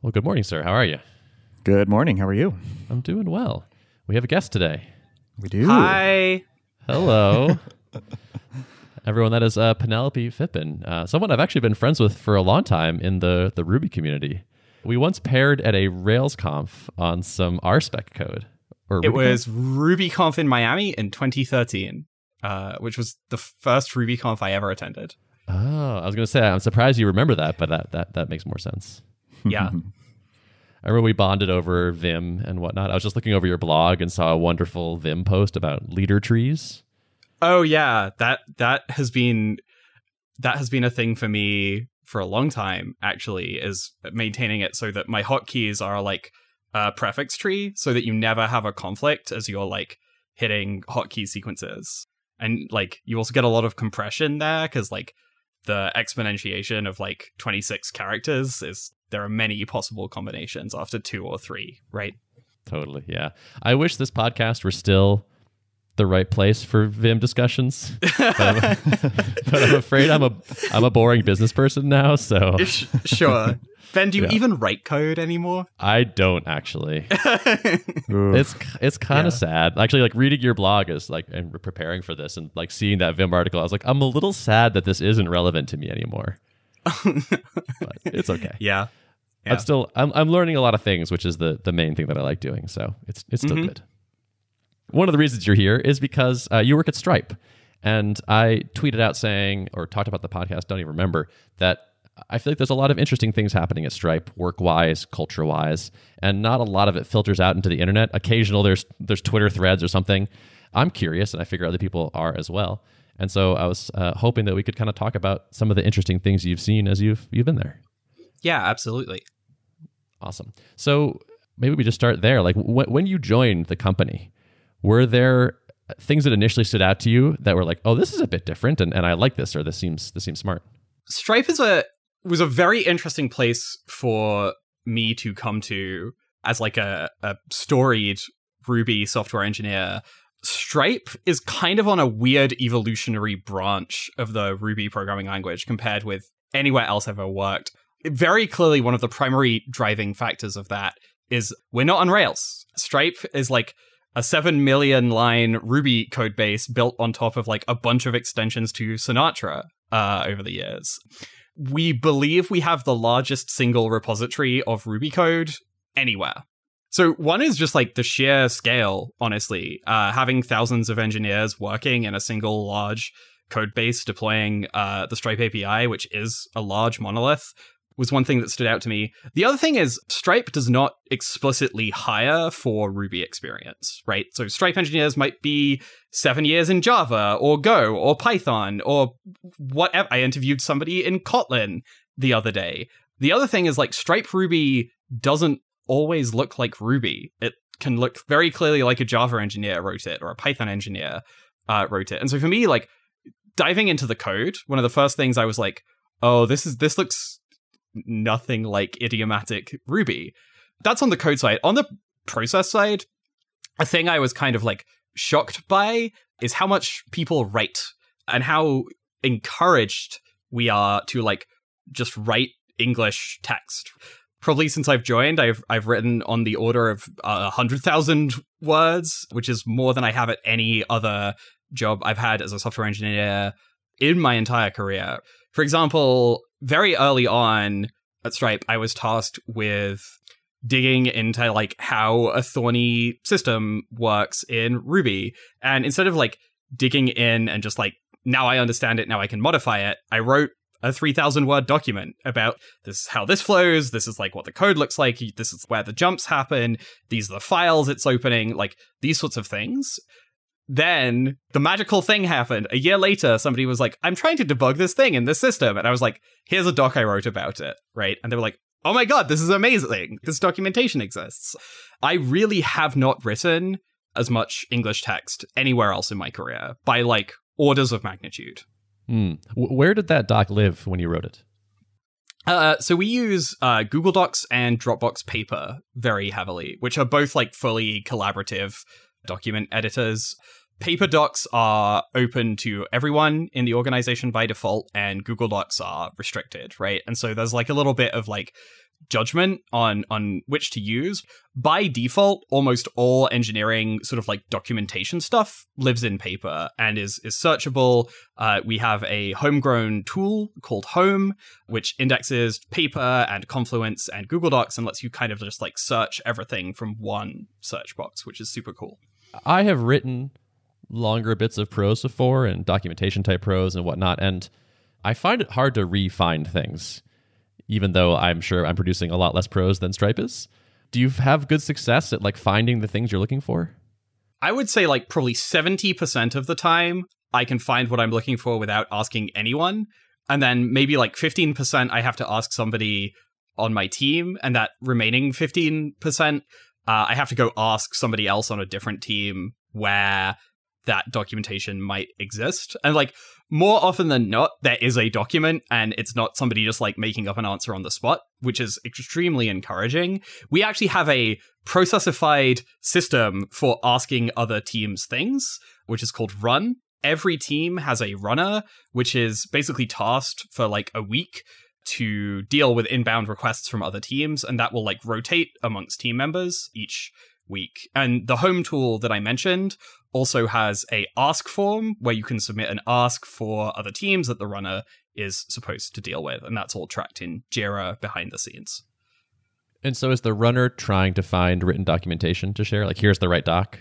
Well, good morning, sir. How are you? Good morning. How are you? I'm doing well. We have a guest today. We do. Hi. Hello. Everyone, that is uh, Penelope Phippen, uh, someone I've actually been friends with for a long time in the, the Ruby community. We once paired at a RailsConf on some RSpec code. Or it was RubyConf in Miami in 2013, uh, which was the first RubyConf I ever attended. Oh, I was going to say, I'm surprised you remember that, but that, that, that makes more sense. Yeah. I remember we bonded over Vim and whatnot. I was just looking over your blog and saw a wonderful Vim post about leader trees. Oh yeah, that that has been that has been a thing for me for a long time. Actually, is maintaining it so that my hotkeys are like a prefix tree, so that you never have a conflict as you're like hitting hotkey sequences, and like you also get a lot of compression there because like the exponentiation of like 26 characters is there are many possible combinations after two or three, right? Totally. Yeah. I wish this podcast were still the right place for Vim discussions. but, I'm, but I'm afraid I'm a I'm a boring business person now, so sure. Ben, do you yeah. even write code anymore? I don't actually. it's it's kind of yeah. sad. Actually, like reading your blog is like and preparing for this and like seeing that Vim article, I was like, I'm a little sad that this isn't relevant to me anymore. but it's okay. Yeah. Yeah. I'm still I'm I'm learning a lot of things, which is the the main thing that I like doing. So it's it's still mm-hmm. good. One of the reasons you're here is because uh, you work at Stripe, and I tweeted out saying or talked about the podcast. Don't even remember that. I feel like there's a lot of interesting things happening at Stripe, work wise, culture wise, and not a lot of it filters out into the internet. Occasional there's there's Twitter threads or something. I'm curious, and I figure other people are as well. And so I was uh, hoping that we could kind of talk about some of the interesting things you've seen as you've you've been there. Yeah, absolutely. Awesome. So maybe we just start there. Like wh- when you joined the company, were there things that initially stood out to you that were like, "Oh, this is a bit different," and, and I like this, or this seems this seems smart? Stripe is a was a very interesting place for me to come to as like a, a storied Ruby software engineer Stripe is kind of on a weird evolutionary branch of the Ruby programming language compared with anywhere else I've ever worked. Very clearly, one of the primary driving factors of that is we're not on Rails. Stripe is like a 7 million line Ruby code base built on top of like a bunch of extensions to Sinatra uh, over the years. We believe we have the largest single repository of Ruby code anywhere. So one is just like the sheer scale, honestly, uh, having thousands of engineers working in a single large code base deploying uh, the Stripe API, which is a large monolith, was one thing that stood out to me. The other thing is Stripe does not explicitly hire for Ruby experience, right? So Stripe engineers might be seven years in Java or Go or Python or whatever. I interviewed somebody in Kotlin the other day. The other thing is like Stripe Ruby doesn't always look like Ruby. It can look very clearly like a Java engineer wrote it or a Python engineer uh, wrote it. And so for me, like diving into the code, one of the first things I was like, oh, this is this looks nothing like idiomatic Ruby. That's on the code side. On the process side, a thing I was kind of like shocked by is how much people write and how encouraged we are to like just write English text probably since I've joined, I've I've written on the order of uh, hundred thousand words, which is more than I have at any other job I've had as a software engineer in my entire career. For example, very early on at Stripe, I was tasked with digging into like how a thorny system works in Ruby, and instead of like digging in and just like now I understand it, now I can modify it, I wrote a 3000 word document about this is how this flows this is like what the code looks like this is where the jumps happen these are the files it's opening like these sorts of things then the magical thing happened a year later somebody was like i'm trying to debug this thing in this system and i was like here's a doc i wrote about it right and they were like oh my god this is amazing this documentation exists i really have not written as much english text anywhere else in my career by like orders of magnitude Mm. Where did that doc live when you wrote it? Uh, so we use uh, Google Docs and Dropbox Paper very heavily, which are both like fully collaborative document editors. Paper Docs are open to everyone in the organization by default, and Google Docs are restricted, right? And so there's like a little bit of like judgment on on which to use. By default almost all engineering sort of like documentation stuff lives in paper and is is searchable. Uh, we have a homegrown tool called home which indexes paper and confluence and google docs and lets you kind of just like search everything from one search box which is super cool. I have written longer bits of prose before and documentation type prose and whatnot, and I find it hard to re-find things, even though I'm sure I'm producing a lot less prose than Stripe is. Do you have good success at like finding the things you're looking for? I would say like probably 70% of the time I can find what I'm looking for without asking anyone. And then maybe like 15% I have to ask somebody on my team. And that remaining 15%, uh, I have to go ask somebody else on a different team where that documentation might exist. And like more often than not, there is a document and it's not somebody just like making up an answer on the spot, which is extremely encouraging. We actually have a processified system for asking other teams things, which is called Run. Every team has a runner, which is basically tasked for like a week to deal with inbound requests from other teams, and that will like rotate amongst team members each week. And the home tool that I mentioned also has a ask form where you can submit an ask for other teams that the runner is supposed to deal with, and that's all tracked in Jira behind the scenes. And so is the runner trying to find written documentation to share? Like, here's the right doc?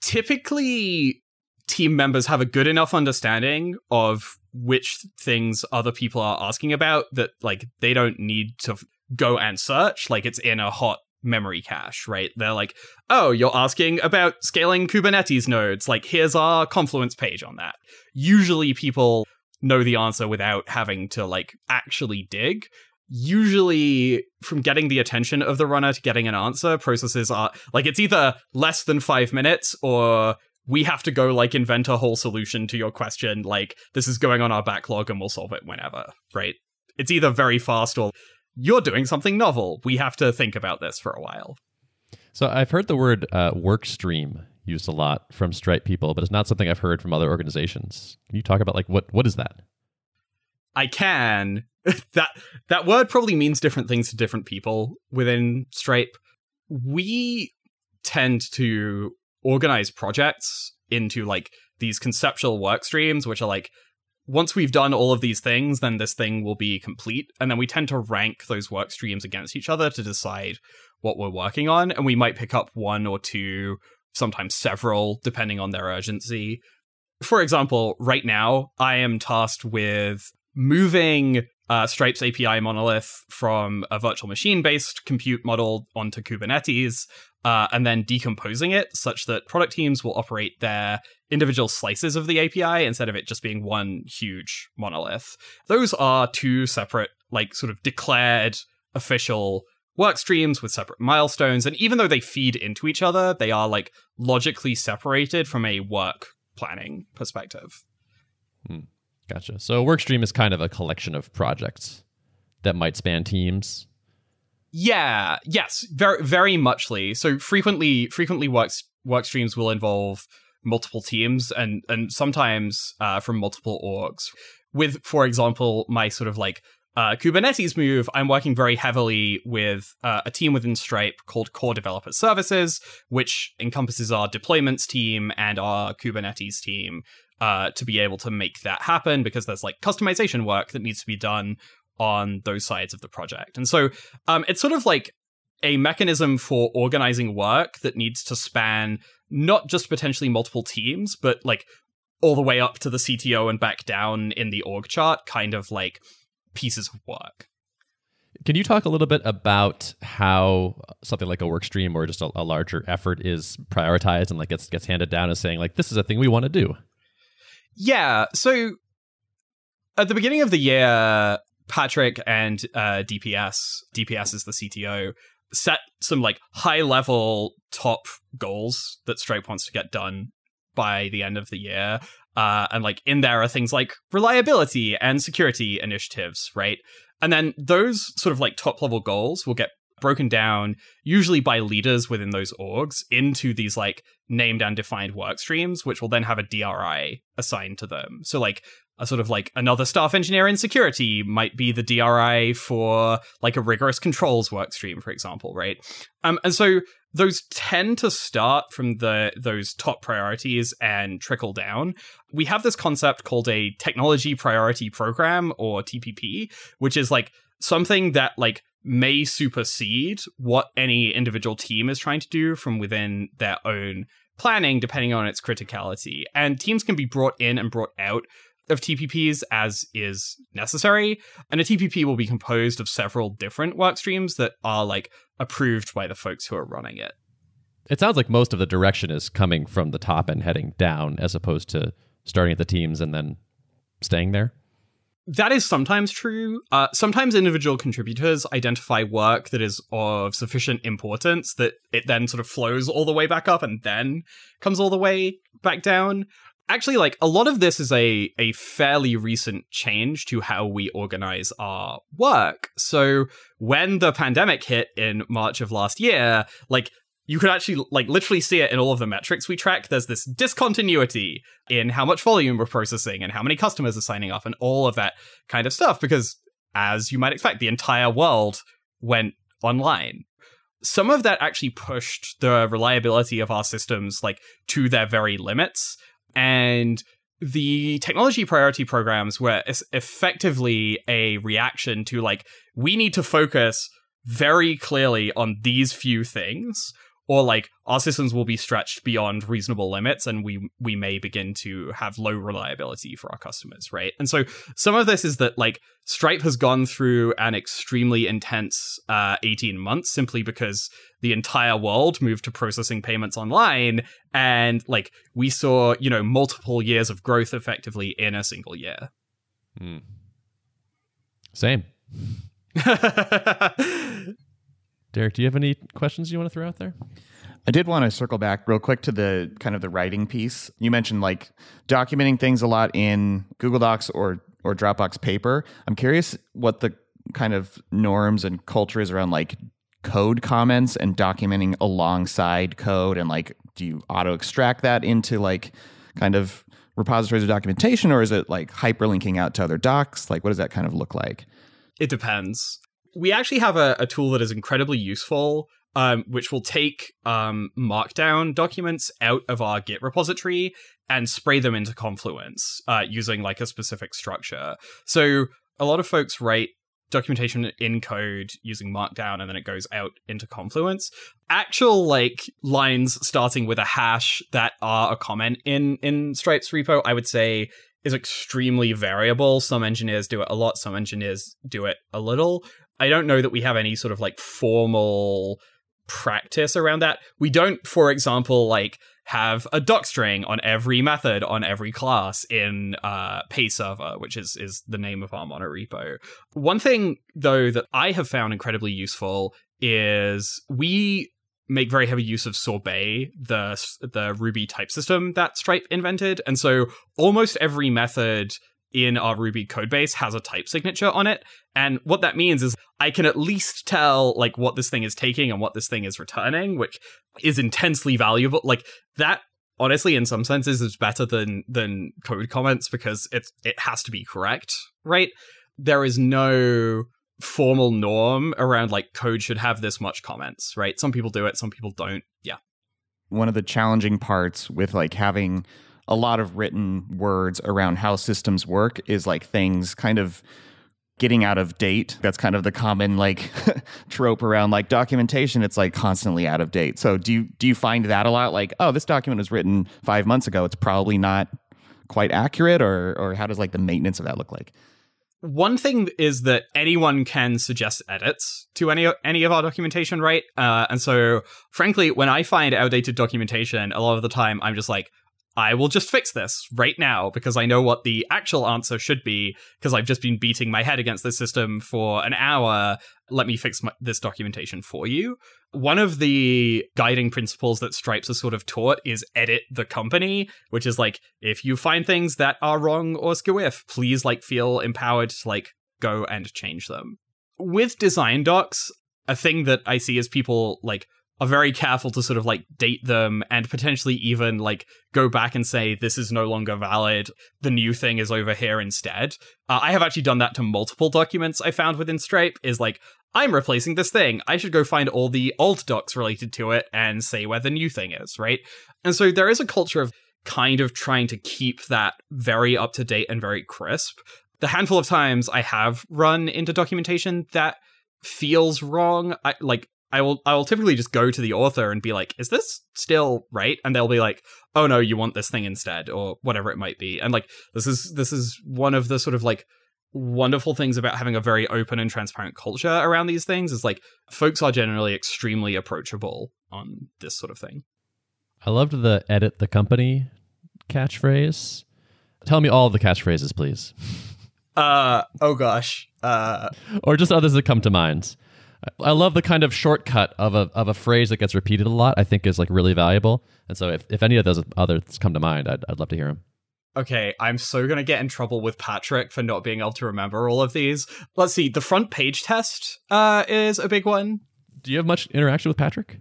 Typically, team members have a good enough understanding of which things other people are asking about that, like, they don't need to go and search. Like, it's in a hot memory cache, right? They're like, oh, you're asking about scaling Kubernetes nodes. Like, here's our Confluence page on that. Usually people know the answer without having to like actually dig. Usually, from getting the attention of the runner to getting an answer, processes are like it's either less than five minutes or we have to go like invent a whole solution to your question. Like, this is going on our backlog and we'll solve it whenever, right? It's either very fast or you're doing something novel. We have to think about this for a while. So I've heard the word uh, work stream used a lot from Stripe people, but it's not something I've heard from other organizations. Can you talk about like what what is that? I can. that that word probably means different things to different people within Stripe. We tend to organize projects into like these conceptual work streams, which are like once we've done all of these things, then this thing will be complete. And then we tend to rank those work streams against each other to decide what we're working on. And we might pick up one or two, sometimes several, depending on their urgency. For example, right now, I am tasked with moving uh, Stripe's API monolith from a virtual machine based compute model onto Kubernetes uh, and then decomposing it such that product teams will operate their individual slices of the API instead of it just being one huge monolith. Those are two separate, like, sort of declared official work streams with separate milestones. And even though they feed into each other, they are, like, logically separated from a work planning perspective. Hmm. Gotcha. So a work stream is kind of a collection of projects that might span teams yeah, yes, very very muchly. So frequently frequently works work streams will involve multiple teams and and sometimes uh, from multiple orgs. With, for example, my sort of like uh, Kubernetes move, I'm working very heavily with uh, a team within Stripe called Core Developer Services, which encompasses our deployments team and our Kubernetes team uh, to be able to make that happen because there's like customization work that needs to be done on those sides of the project. And so um, it's sort of like a mechanism for organizing work that needs to span not just potentially multiple teams, but like all the way up to the CTO and back down in the org chart, kind of like pieces of work. Can you talk a little bit about how something like a work stream or just a, a larger effort is prioritized and like gets gets handed down as saying like this is a thing we want to do? Yeah. So at the beginning of the year, Patrick and uh, DPS, DPS is the CTO, set some like high level top goals that Stripe wants to get done by the end of the year. Uh, and like in there are things like reliability and security initiatives, right? And then those sort of like top level goals will get broken down, usually by leaders within those orgs, into these like named and defined work streams, which will then have a DRI assigned to them. So like a sort of like another staff engineer in security might be the DRI for like a rigorous controls workstream, for example, right? Um, and so those tend to start from the those top priorities and trickle down. We have this concept called a technology priority program or TPP, which is like something that like may supersede what any individual team is trying to do from within their own planning depending on its criticality. And teams can be brought in and brought out of TPPs as is necessary. And a TPP will be composed of several different work streams that are like approved by the folks who are running it. It sounds like most of the direction is coming from the top and heading down as opposed to starting at the teams and then staying there. That is sometimes true. Uh, sometimes individual contributors identify work that is of sufficient importance that it then sort of flows all the way back up and then comes all the way back down actually like a lot of this is a a fairly recent change to how we organize our work so when the pandemic hit in march of last year like you could actually like literally see it in all of the metrics we track. There's this discontinuity in how much volume we're processing and how many customers are signing up and all of that kind of stuff because as you might expect the entire world went online. Some of that actually pushed the reliability of our systems like to their very limits. And the technology priority programs were effectively a reaction to like we need to focus very clearly on these few things or like our systems will be stretched beyond reasonable limits and we we may begin to have low reliability for our customers right? And so some of this is that like stripe has gone through an extremely intense uh, 18 months simply because the entire world moved to processing payments online and like we saw you know multiple years of growth effectively in a single year. Mm. same Derrick, do you have any questions you want to throw out there? I did want to circle back real quick to the kind of the writing piece. You mentioned like documenting things a lot in Google Docs or or Dropbox paper. I'm curious what the kind of norms and culture is around like code comments and documenting alongside code and like do you auto extract that into like kind of repositories of documentation or is it like hyperlinking out to other docs? Like what does that kind of look like? It depends we actually have a, a tool that is incredibly useful um, which will take um, markdown documents out of our git repository and spray them into confluence uh, using like a specific structure. So a lot of folks write documentation in code using markdown and then it goes out into confluence. Actual like lines starting with a hash that are a comment in in stripe's repo i would say is extremely variable some engineers do it a lot some engineers do it a little I don't know that we have any sort of like formal practice around that. We don't, for example, like have a doc string on every method on every class in uh, payserver, which is is the name of our monorepo. One thing though that I have found incredibly useful is we make very heavy use of sorbet, the the Ruby type system that Stripe invented, and so almost every method in our Ruby codebase has a type signature on it. And what that means is I can at least tell like what this thing is taking and what this thing is returning, which is intensely valuable. Like that honestly in some senses is better than than code comments because it's it has to be correct, right? There is no formal norm around like code should have this much comments, right? Some people do it, some people don't. Yeah. One of the challenging parts with like having a lot of written words around how systems work is like things kind of getting out of date. That's kind of the common like trope around like documentation. It's like constantly out of date. So do you do you find that a lot? Like, oh, this document was written five months ago. It's probably not quite accurate, or or how does like the maintenance of that look like? One thing is that anyone can suggest edits to any any of our documentation, right? Uh, and so, frankly, when I find outdated documentation, a lot of the time I'm just like, I will just fix this right now because I know what the actual answer should be because I've just been beating my head against this system for an hour. Let me fix my, this documentation for you. One of the guiding principles that Stripes has sort of taught is edit the company, which is like if you find things that are wrong or squiff, please like feel empowered to like go and change them. With design docs, a thing that I see is people like are very careful to sort of like date them and potentially even like go back and say this is no longer valid. The new thing is over here instead. Uh, i have actually done that to multiple documents i found within stripe is like i'm replacing this thing. I should go find all the old docs related to it and say where the new thing is right? And so there is a culture of kind of trying to keep that very up to date and very crisp. The handful of times i have run into documentation that feels wrong I, like I will I will typically just go to the author and be like, "Is this still right?" And they'll be like, "Oh no, you want this thing instead," or whatever it might be. And like this is this is one of the sort of like wonderful things about having a very open and transparent culture around these things is like folks are generally extremely approachable on this sort of thing. I loved the edit the company catchphrase. Tell me all the catchphrases, please. Uh oh gosh. Uh or just others that come to mind. I love the kind of shortcut of a of a phrase that gets repeated a lot. I think is like really valuable. And so if, if any of those others come to mind, I'd I'd love to hear them. Okay, I'm so gonna get in trouble with Patrick for not being able to remember all of these. Let's see. The front page test uh, is a big one. Do you have much interaction with Patrick?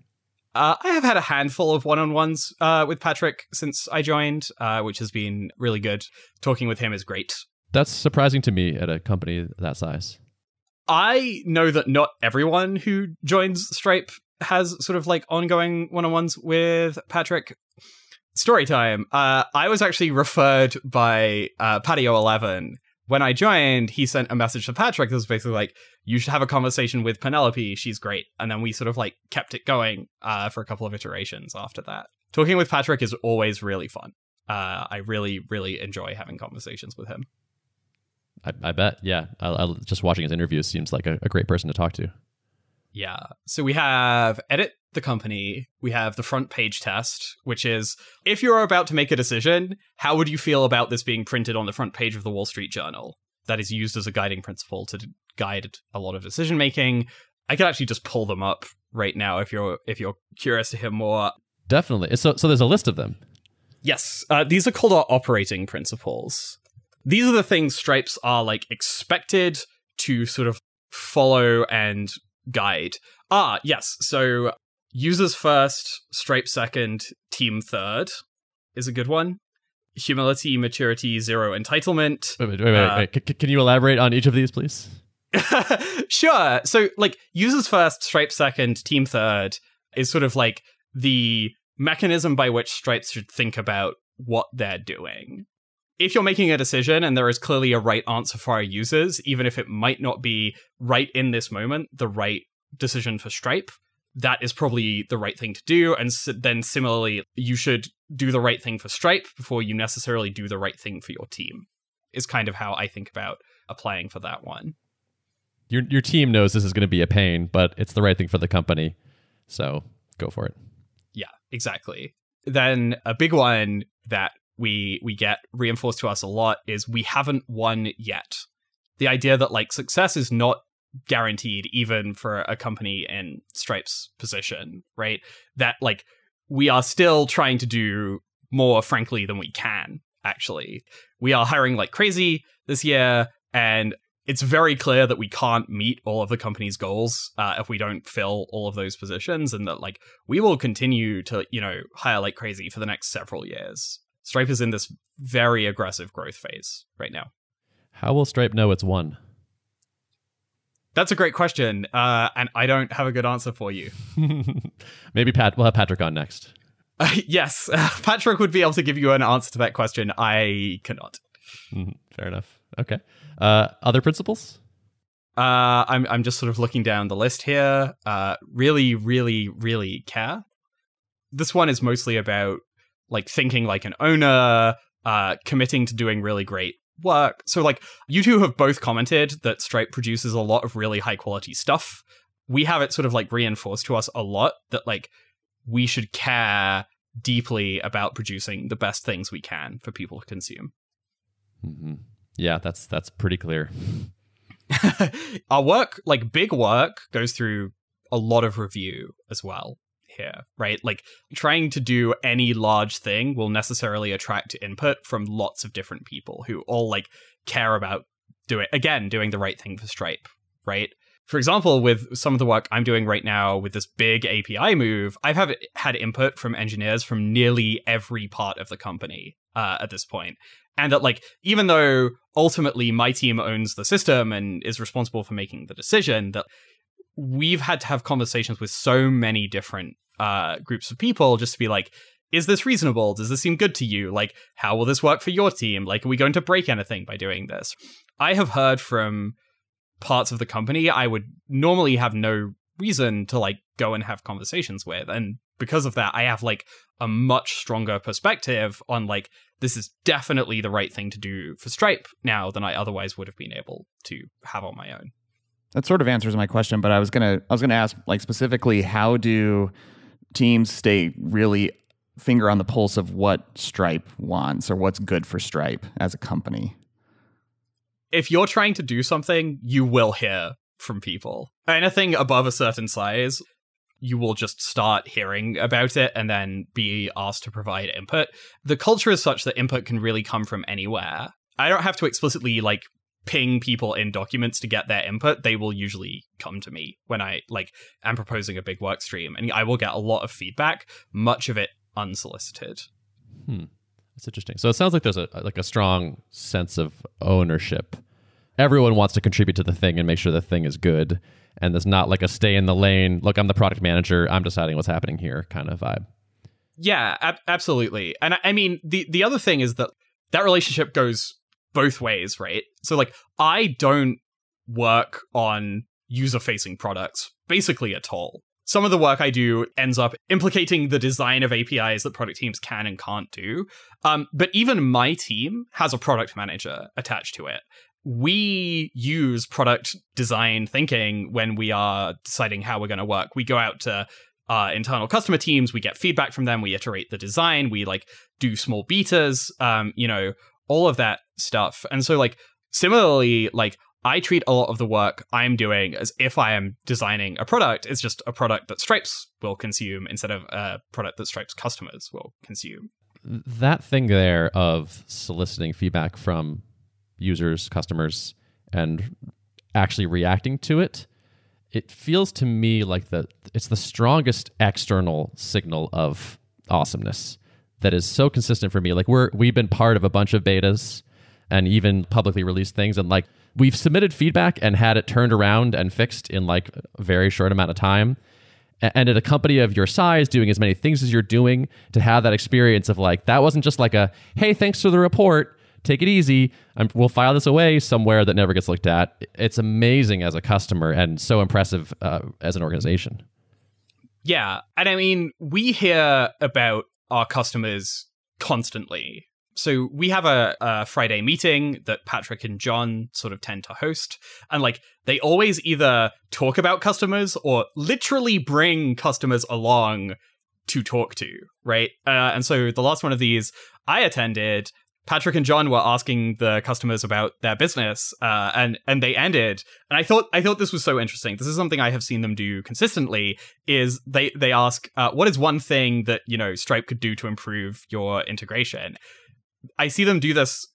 Uh, I have had a handful of one-on-ones uh, with Patrick since I joined, uh, which has been really good. Talking with him is great. That's surprising to me at a company that size. I know that not everyone who joins Stripe has sort of like ongoing one on ones with Patrick. Story time. Uh, I was actually referred by uh, Patio11. When I joined, he sent a message to Patrick that was basically like, you should have a conversation with Penelope. She's great. And then we sort of like kept it going uh, for a couple of iterations after that. Talking with Patrick is always really fun. Uh, I really, really enjoy having conversations with him. I, I bet. Yeah. I, I, just watching his interviews seems like a, a great person to talk to. Yeah. So we have edit the company. We have the front page test, which is if you're about to make a decision, how would you feel about this being printed on the front page of the Wall Street Journal? That is used as a guiding principle to guide a lot of decision making. I could actually just pull them up right now if you're if you're curious to hear more. Definitely. So so there's a list of them. Yes, uh, these are called our operating principles these are the things stripes are like expected to sort of follow and guide. Ah, yes. So users first, stripe second, team third is a good one. Humility, maturity, zero entitlement. Wait, wait, wait, wait. Uh, wait. C- can you elaborate on each of these, please? sure. So, like, users first, stripe second, team third is sort of like the mechanism by which stripes should think about what they're doing if you're making a decision and there is clearly a right answer for our users, even if it might not be right in this moment, the right decision for Stripe, that is probably the right thing to do. And then similarly, you should do the right thing for Stripe before you necessarily do the right thing for your team, is kind of how I think about applying for that one. Your, your team knows this is going to be a pain, but it's the right thing for the company. So go for it. Yeah, exactly. Then a big one that we we get reinforced to us a lot is we haven't won yet. The idea that like success is not guaranteed even for a company in Stripe's position, right? That like we are still trying to do more frankly than we can actually. We are hiring like crazy this year and it's very clear that we can't meet all of the company's goals uh, if we don't fill all of those positions and that like we will continue to you know hire like crazy for the next several years Stripe is in this very aggressive growth phase right now. How will Stripe know it's won? That's a great question, uh, and I don't have a good answer for you. Maybe Pat. We'll have Patrick on next. Uh, yes, uh, Patrick would be able to give you an answer to that question. I cannot. Mm, fair enough. Okay. Uh, other principles? Uh, I'm I'm just sort of looking down the list here. Uh, really, really, really care. This one is mostly about like thinking like an owner, uh, committing to doing really great work. So like you two have both commented that Stripe produces a lot of really high quality stuff. We have it sort of like reinforced to us a lot that like we should care deeply about producing the best things we can for people to consume. Mm-hmm. Yeah, that's that's pretty clear. Our work, like big work, goes through a lot of review as well here, right? Like trying to do any large thing will necessarily attract input from lots of different people who all like care about doing again doing the right thing for Stripe, right? for example, with some of the work I'm doing right now with this big API move, I've have had input from engineers from nearly every part of the company uh, at this point. And that, like, even though ultimately my team owns the system and is responsible for making the decision, that we've had to have conversations with so many different uh, groups of people just to be like, is this reasonable? Does this seem good to you? Like, how will this work for your team? Like, are we going to break anything by doing this? I have heard from parts of the company I would normally have no reason to like go and have conversations with. And because of that, I have like a much stronger perspective on like this is definitely the right thing to do for Stripe now than I otherwise would have been able to have on my own. That sort of answers my question, but I was gonna I was gonna ask like specifically how do teams stay really finger on the pulse of what Stripe wants or what's good for Stripe as a company? if you're trying to do something, you will hear from people. Anything above a certain size, you will just start hearing about it and then be asked to provide input. The culture is such that input can really come from anywhere. I don't have to explicitly like ping people in documents to get their input. They will usually come to me when I like am proposing a big work stream and I will get a lot of feedback, much of it unsolicited. Hmm. That's interesting. So it sounds like there's a like a strong sense of ownership. Everyone wants to contribute to the thing and make sure the thing is good, and there's not like a stay in the lane. Look, I'm the product manager. I'm deciding what's happening here kind of vibe. Yeah, ab- absolutely. And I, I mean, the the other thing is that that relationship goes both ways, right? So like, I don't work on user facing products basically at all some of the work I do ends up implicating the design of APIs that product teams can and can't do. Um, but even my team has a product manager attached to it. We use product design thinking when we are deciding how we're going to work. We go out to uh, internal customer teams, we get feedback from them, we iterate the design, we like do small betas, um, you know, all of that stuff. And so, like, similarly, like, I treat a lot of the work I'm doing as if I am designing a product. It's just a product that Stripes will consume instead of a product that Stripes customers will consume. That thing there of soliciting feedback from users, customers, and actually reacting to it, it feels to me like the it's the strongest external signal of awesomeness that is so consistent for me. Like we're we've been part of a bunch of betas and even publicly released things. And like we've submitted feedback and had it turned around and fixed in like a very short amount of time. And at a company of your size doing as many things as you're doing to have that experience of like that wasn't just like a hey thanks for the report. Take it easy. I'm, we'll file this away somewhere that never gets looked at. It's amazing as a customer and so impressive uh, as an organization. Yeah. And i mean we hear about our customers constantly so we have a, a, Friday meeting that Patrick and John sort of tend to host, and like they always either talk about customers or literally bring customers along to talk to, right? Uh, and so the last one of these I attended. Patrick and John were asking the customers about their business, uh, and and they ended. And I thought I thought this was so interesting. This is something I have seen them do consistently. Is they they ask, uh, what is one thing that you know Stripe could do to improve your integration? I see them do this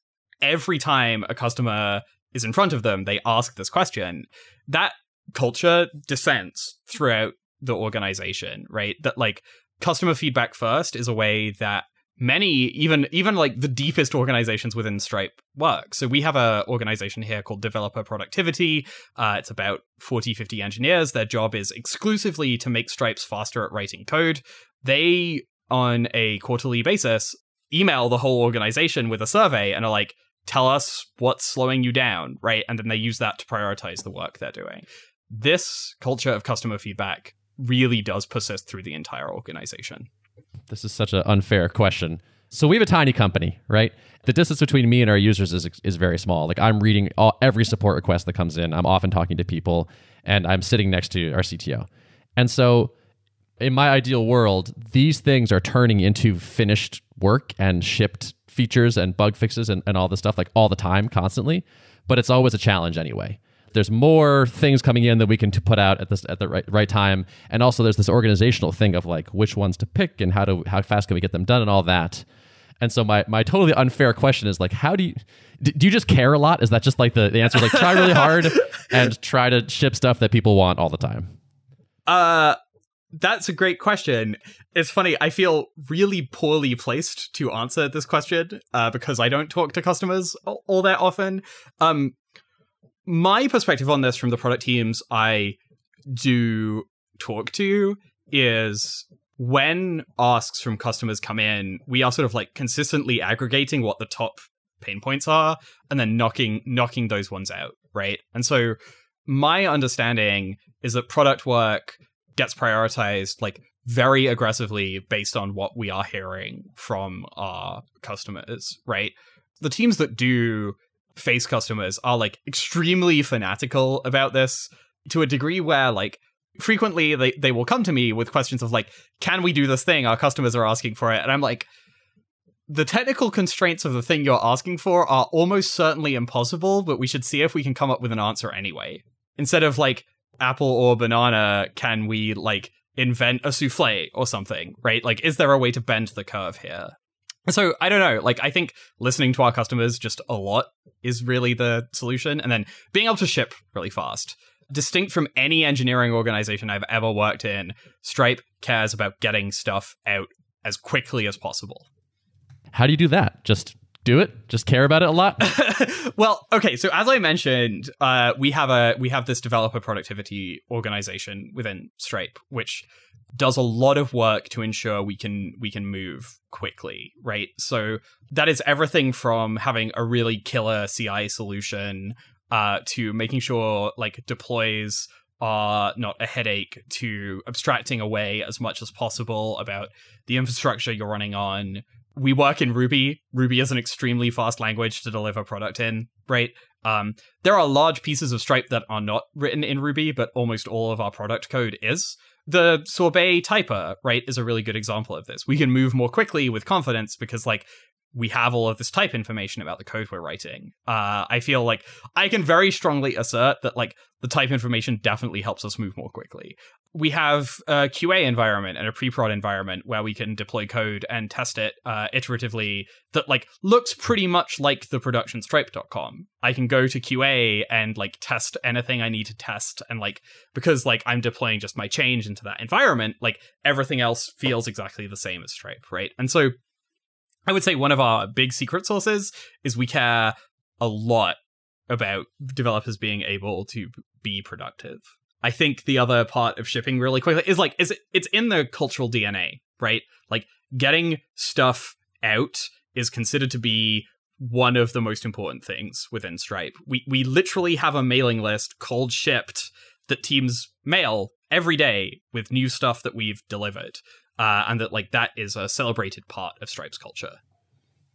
every time a customer is in front of them. They ask this question. That culture descends throughout the organization, right? That like customer feedback first is a way that many even even like the deepest organizations within stripe work so we have a organization here called developer productivity uh, it's about 40 50 engineers their job is exclusively to make stripes faster at writing code they on a quarterly basis email the whole organization with a survey and are like, tell us what's slowing you down, right? And then they use that to prioritize the work they're doing. This culture of customer feedback really does persist through the entire organization. This is such an unfair question. So we have a tiny company, right? The distance between me and our users is is very small. Like I'm reading all, every support request that comes in. I'm often talking to people, and I'm sitting next to our CTO. And so, in my ideal world, these things are turning into finished work and shipped features and bug fixes and, and all this stuff like all the time, constantly. But it's always a challenge anyway. There's more things coming in that we can put out at this at the right right time, and also there's this organizational thing of like which ones to pick and how to how fast can we get them done and all that. And so my my totally unfair question is like, how do you do you just care a lot? Is that just like the, the answer is like try really hard and try to ship stuff that people want all the time? Uh that's a great question. It's funny. I feel really poorly placed to answer this question uh, because I don't talk to customers all, all that often. Um, my perspective on this from the product teams I do talk to is when asks from customers come in, we are sort of like consistently aggregating what the top pain points are and then knocking knocking those ones out, right? And so my understanding is that product work gets prioritized like very aggressively based on what we are hearing from our customers, right? The teams that do face customers are like extremely fanatical about this to a degree where like frequently they, they will come to me with questions of like can we do this thing? Our customers are asking for it. And i'm like the technical constraints of the thing you're asking for are almost certainly impossible but we should see if we can come up with an answer anyway. Instead of like apple or banana can we like invent a souffle or something right? Like is there a way to bend the curve here so I don't know. Like I think listening to our customers just a lot is really the solution, and then being able to ship really fast. Distinct from any engineering organization I've ever worked in, Stripe cares about getting stuff out as quickly as possible. How do you do that? Just do it? Just care about it a lot? well, okay. So as I mentioned, uh, we have a we have this developer productivity organization within Stripe, which does a lot of work to ensure we can we can move quickly, right? So that is everything from having a really killer CI solution uh, to making sure like deploys are not a headache to abstracting away as much as possible about the infrastructure you're running on. We work in Ruby. Ruby is an extremely fast language to deliver product in, right? Um, there are large pieces of Stripe that are not written in Ruby, but almost all of our product code is. The sorbet typer, right, is a really good example of this. We can move more quickly with confidence because, like, we have all of this type information about the code we're writing. Uh, I feel like I can very strongly assert that like the type information definitely helps us move more quickly. We have a QA environment and a pre-prod environment where we can deploy code and test it uh, iteratively that like looks pretty much like the production stripe.com. I can go to QA and like test anything I need to test and like because like I'm deploying just my change into that environment, like everything else feels exactly the same as Stripe, right? And so I would say one of our big secret sources is we care a lot about developers being able to be productive. I think the other part of shipping really quickly is like is it, it's in the cultural DNA, right? Like getting stuff out is considered to be one of the most important things within Stripe. We we literally have a mailing list called shipped that teams mail every day with new stuff that we've delivered uh, and that like that is a celebrated part of Stripe's culture.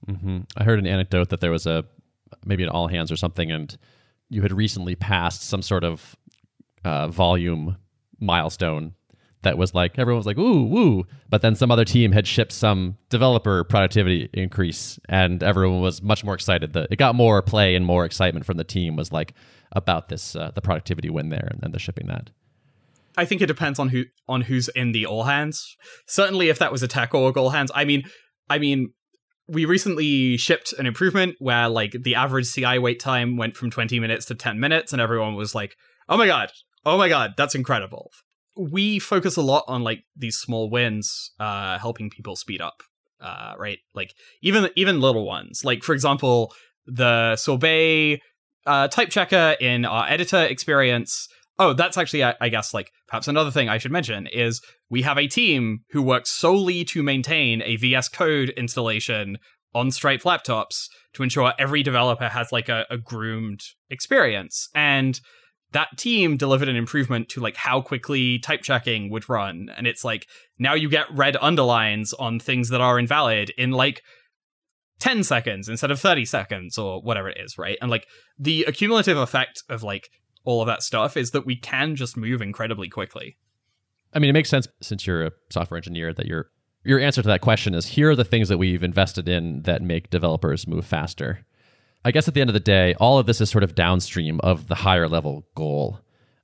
Mm-hmm. I heard an anecdote that there was a maybe an all hands or something, and you had recently passed some sort of uh, volume milestone that was like everyone was like ooh woo, but then some other team had shipped some developer productivity increase, and everyone was much more excited. That it got more play and more excitement from the team was like about this uh, the productivity win there and, and the shipping that. I think it depends on who on who's in the all hands. Certainly, if that was a tech org all hands, I mean, I mean, we recently shipped an improvement where like the average CI wait time went from 20 minutes to 10 minutes, and everyone was like, "Oh my god, oh my god, that's incredible." We focus a lot on like these small wins, uh, helping people speed up, uh, right? Like even even little ones, like for example, the sorbet uh, type checker in our editor experience oh, that's actually, I, I, guess, like perhaps another thing I should mention is we have a team who works solely to maintain a VS Code installation on Stripe laptops to ensure every developer has like a, a groomed experience. And that team delivered an improvement to like how quickly type checking would run. And it's like now you get red underlines on things that are invalid in like 10 seconds instead of 30 seconds or whatever it is, right? And like the accumulative effect of like all of that stuff is that we can just move incredibly quickly. I mean, it makes sense since you're a software engineer that your your answer to that question is here are the things that we've invested in that make developers move faster. I guess at the end of the day, all of this is sort of downstream of the higher level goal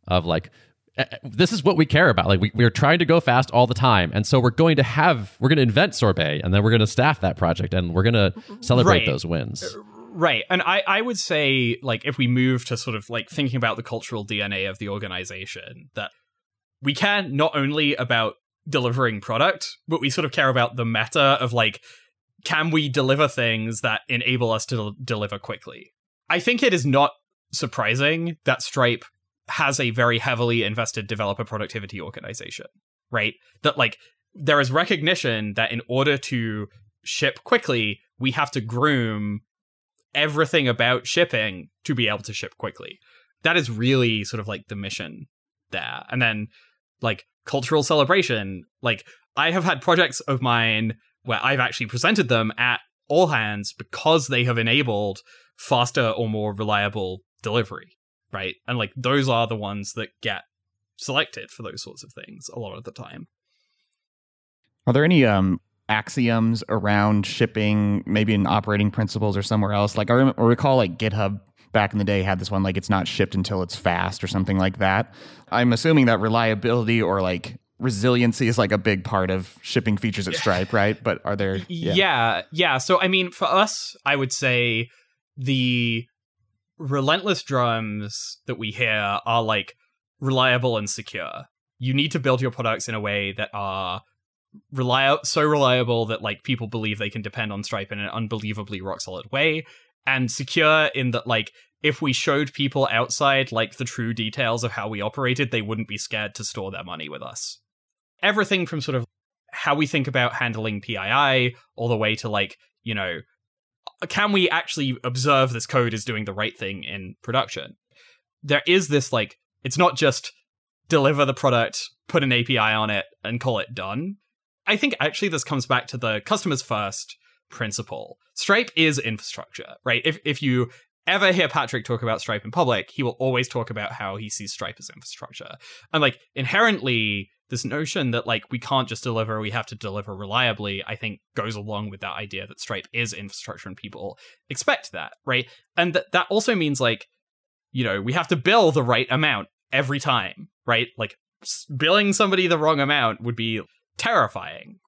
of like uh, this is what we care about. Like we, we're trying to go fast all the time. And so we're going to have, we're going to invent sorbet and then we're going to staff that project and we're going to celebrate Right. those wins. Right. And I, I would say, like, if we move to sort of like thinking about the cultural DNA of the organization, that we care not only about delivering product, but we sort of care about the meta of like, can we deliver things that enable us to del- deliver quickly? I think it is not surprising that Stripe has a very heavily invested developer productivity organization, right? That like there is recognition that in order to ship quickly, we have to groom everything about shipping to be able to ship quickly. That is really sort of like the mission there. And then like cultural celebration, like I have had projects of mine where I've actually presented them at all hands because they have enabled faster or more reliable delivery, right? And like those are the ones that get selected for those sorts of things a lot of the time. Are there any um, axioms around shipping, maybe in operating principles or somewhere else? Like I, rem- I recall, like GitHub back in the day had this one, like it's not shipped until it's fast or something like that. I'm assuming that reliability or like resiliency is like a big part of shipping features at Stripe, right? But are there? Yeah. yeah, So I mean, for us, I would say the relentless drums that we hear are like reliable and secure. You need to build your products in a way that are reliable, so reliable that like people believe they can depend on Stripe in an unbelievably rock solid way, and secure in that like if we showed people outside like the true details of how we operated, they wouldn't be scared to store their money with us. Everything from sort of how we think about handling PII all the way to like, you know, uh, can we actually observe this code is doing the right thing in production? There is this like, it's not just deliver the product, put an API on it, and call it done. I think actually this comes back to the customers first principle. Stripe is infrastructure, right? If if you ever hear Patrick talk about Stripe in public, he will always talk about how he sees Stripe as infrastructure. And like inherently, this notion that like we can't just deliver, we have to deliver reliably, I think goes along with that idea that Stripe is infrastructure and people expect that, right? And that that also means like, you know, we have to bill the right amount every time, right? Like billing somebody the wrong amount would be terrifying.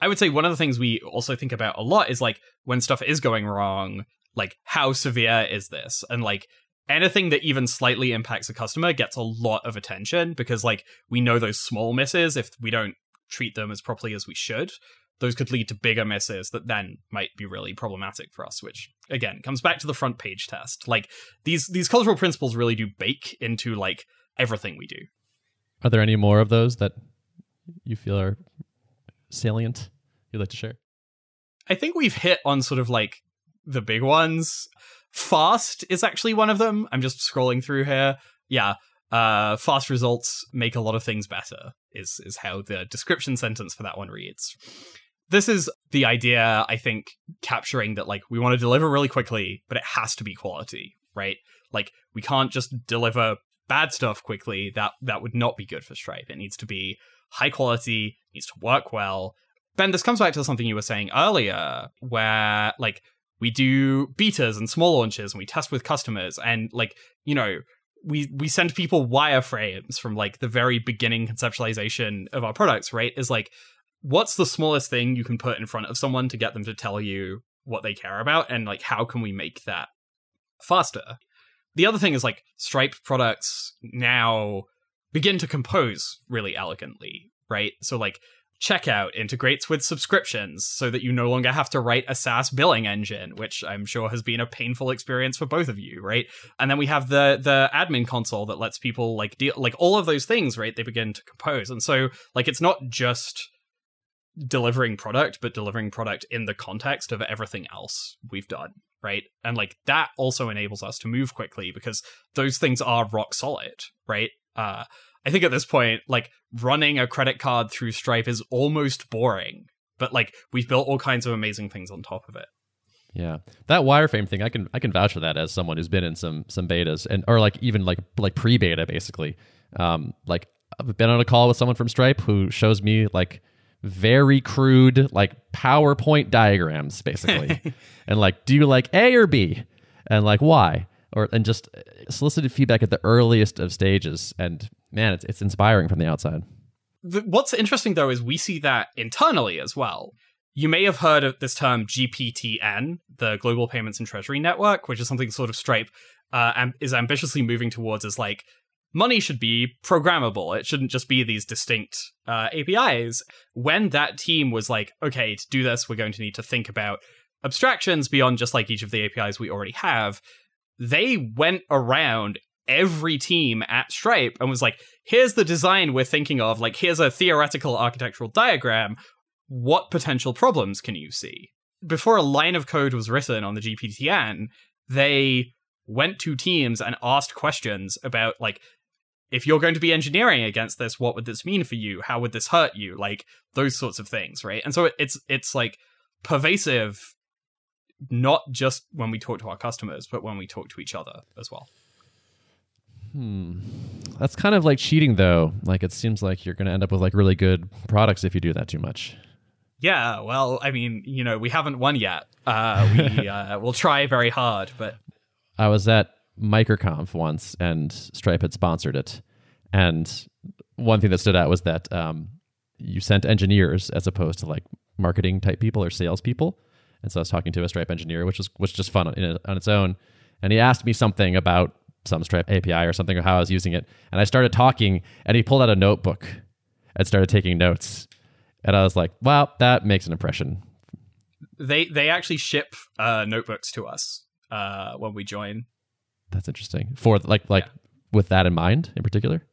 I would say one of the things we also think about a lot is like when stuff is going wrong, like how severe is this? And like anything that even slightly impacts a customer gets a lot of attention because like we know those small misses if we don't treat them as properly as we should those could lead to bigger misses that then might be really problematic for us which again comes back to the front page test like these these cultural principles really do bake into like everything we do Are there any more of those that you feel are salient you'd like to share? I think we've hit on sort of like the big ones. Fast is actually one of them. I'm just scrolling through here. Yeah. Uh, fast results make a lot of things better is is how the description sentence for that one reads. This is the idea, I think, capturing that like we want to deliver really quickly, but it has to be quality, right? Like we can't just deliver bad stuff quickly. That that would not be good for Stripe. It needs to be high quality, needs to work well. Ben, this comes back to something you were saying earlier, where like we do betas and small launches and we test with customers and like, you know, we we send people wireframes from like the very beginning conceptualization of our products, right? Is like what's the smallest thing you can put in front of someone to get them to tell you what they care about and like how can we make that faster? The other thing is like Stripe products now begin to compose really elegantly, right? So like checkout integrates with subscriptions so that you no longer have to write a SaaS billing engine, which I'm sure has been a painful experience for both of you, right? And then we have the the admin console that lets people like deal like all of those things, right? They begin to compose. And so like it's not just delivering product, but delivering product in the context of everything else we've done, right? And like that also enables us to move quickly because those things are rock solid, right? Uh I think at this point, like running a credit card through Stripe is almost boring, but like we've built all kinds of amazing things on top of it. Yeah, that wireframe thing, I can I can vouch for that as someone who's been in some some betas and or like even like like pre beta basically. Um, like I've been on a call with someone from Stripe who shows me like very crude like PowerPoint diagrams basically, and like do you like A or B, and like why, or and just solicited feedback at the earliest of stages. And man, it's it's inspiring from the outside. The, what's interesting though is we see that internally as well. You may have heard of this term GPTN, the Global Payments and Treasury Network, which is something sort of Stripe uh, am- is ambitiously moving towards as like money should be programmable. It shouldn't just be these distinct uh, APIs. When that team was like, okay, to do this, we're going to need to think about abstractions beyond just like each of the APIs we already have, they went around every team at Stripe and was like, here's the design we're thinking of. Like, here's a theoretical architectural diagram. What potential problems can you see? Before a line of code was written on the GPTN, they went to teams and asked questions about, like, if you're going to be engineering against this, what would this mean for you? How would this hurt you? Like those sorts of things, right? And so it's it's like pervasive, not just when we talk to our customers, but when we talk to each other as well. Hmm. That's kind of like cheating, though. Like it seems like you're going to end up with like really good products if you do that too much. Yeah, well, I mean, you know, we haven't won yet. Uh, we uh, will try very hard, but I was at MicroConf once, and Stripe had sponsored it. And one thing that stood out was that um, you sent engineers as opposed to like marketing type people or sales people. And so I was talking to a Stripe engineer, which was was just fun on, on its own. And he asked me something about some Stripe API or something or how I was using it. And I started talking, and he pulled out a notebook and started taking notes. And I was like, "Wow, that makes an impression." They they actually ship uh, notebooks to us uh, when we join. That's interesting. For like like yeah. with that in mind in particular.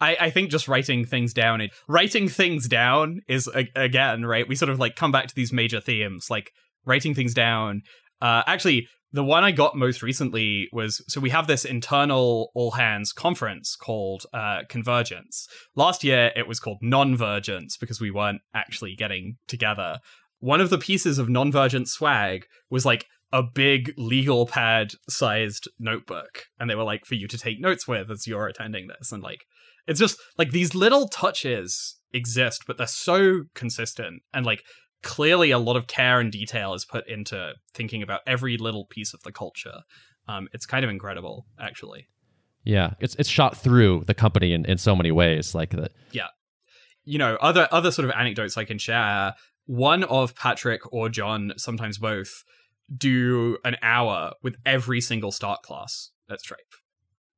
I, I think just writing things down, it, writing things down is again right. We sort of like come back to these major themes, like writing things down. Uh, actually, the one I got most recently was so we have this internal all hands conference called uh, Convergence. Last year it was called Nonvergence because we weren't actually getting together. One of the pieces of Nonvergent swag was like a big legal pad sized notebook, and they were like for you to take notes with as you're attending this, and like it's just like these little touches exist, but they're so consistent and like clearly a lot of care and detail is put into thinking about every little piece of the culture. Um, it's kind of incredible, actually. Yeah, it's it's shot through the company in, in so many ways, like that. Yeah, you know, other other sort of anecdotes I can share. One of Patrick or John, sometimes both, do an hour with every single start class at Stripe